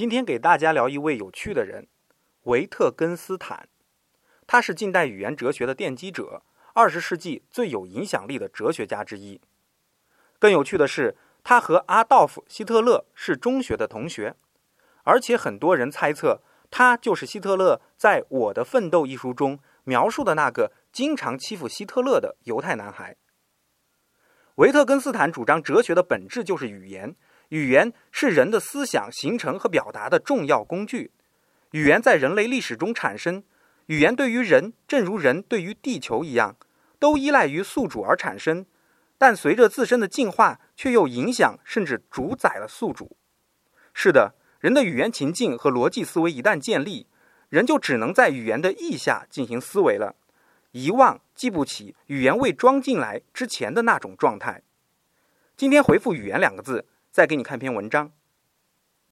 今天给大家聊一位有趣的人——维特根斯坦。他是近代语言哲学的奠基者，二十世纪最有影响力的哲学家之一。更有趣的是，他和阿道夫·希特勒是中学的同学，而且很多人猜测他就是希特勒在《我的奋斗》一书中描述的那个经常欺负希特勒的犹太男孩。维特根斯坦主张，哲学的本质就是语言。语言是人的思想形成和表达的重要工具。语言在人类历史中产生，语言对于人，正如人对于地球一样，都依赖于宿主而产生。但随着自身的进化，却又影响甚至主宰了宿主。是的，人的语言情境和逻辑思维一旦建立，人就只能在语言的意下进行思维了，遗忘、记不起语言未装进来之前的那种状态。今天回复“语言”两个字。再给你看篇文章，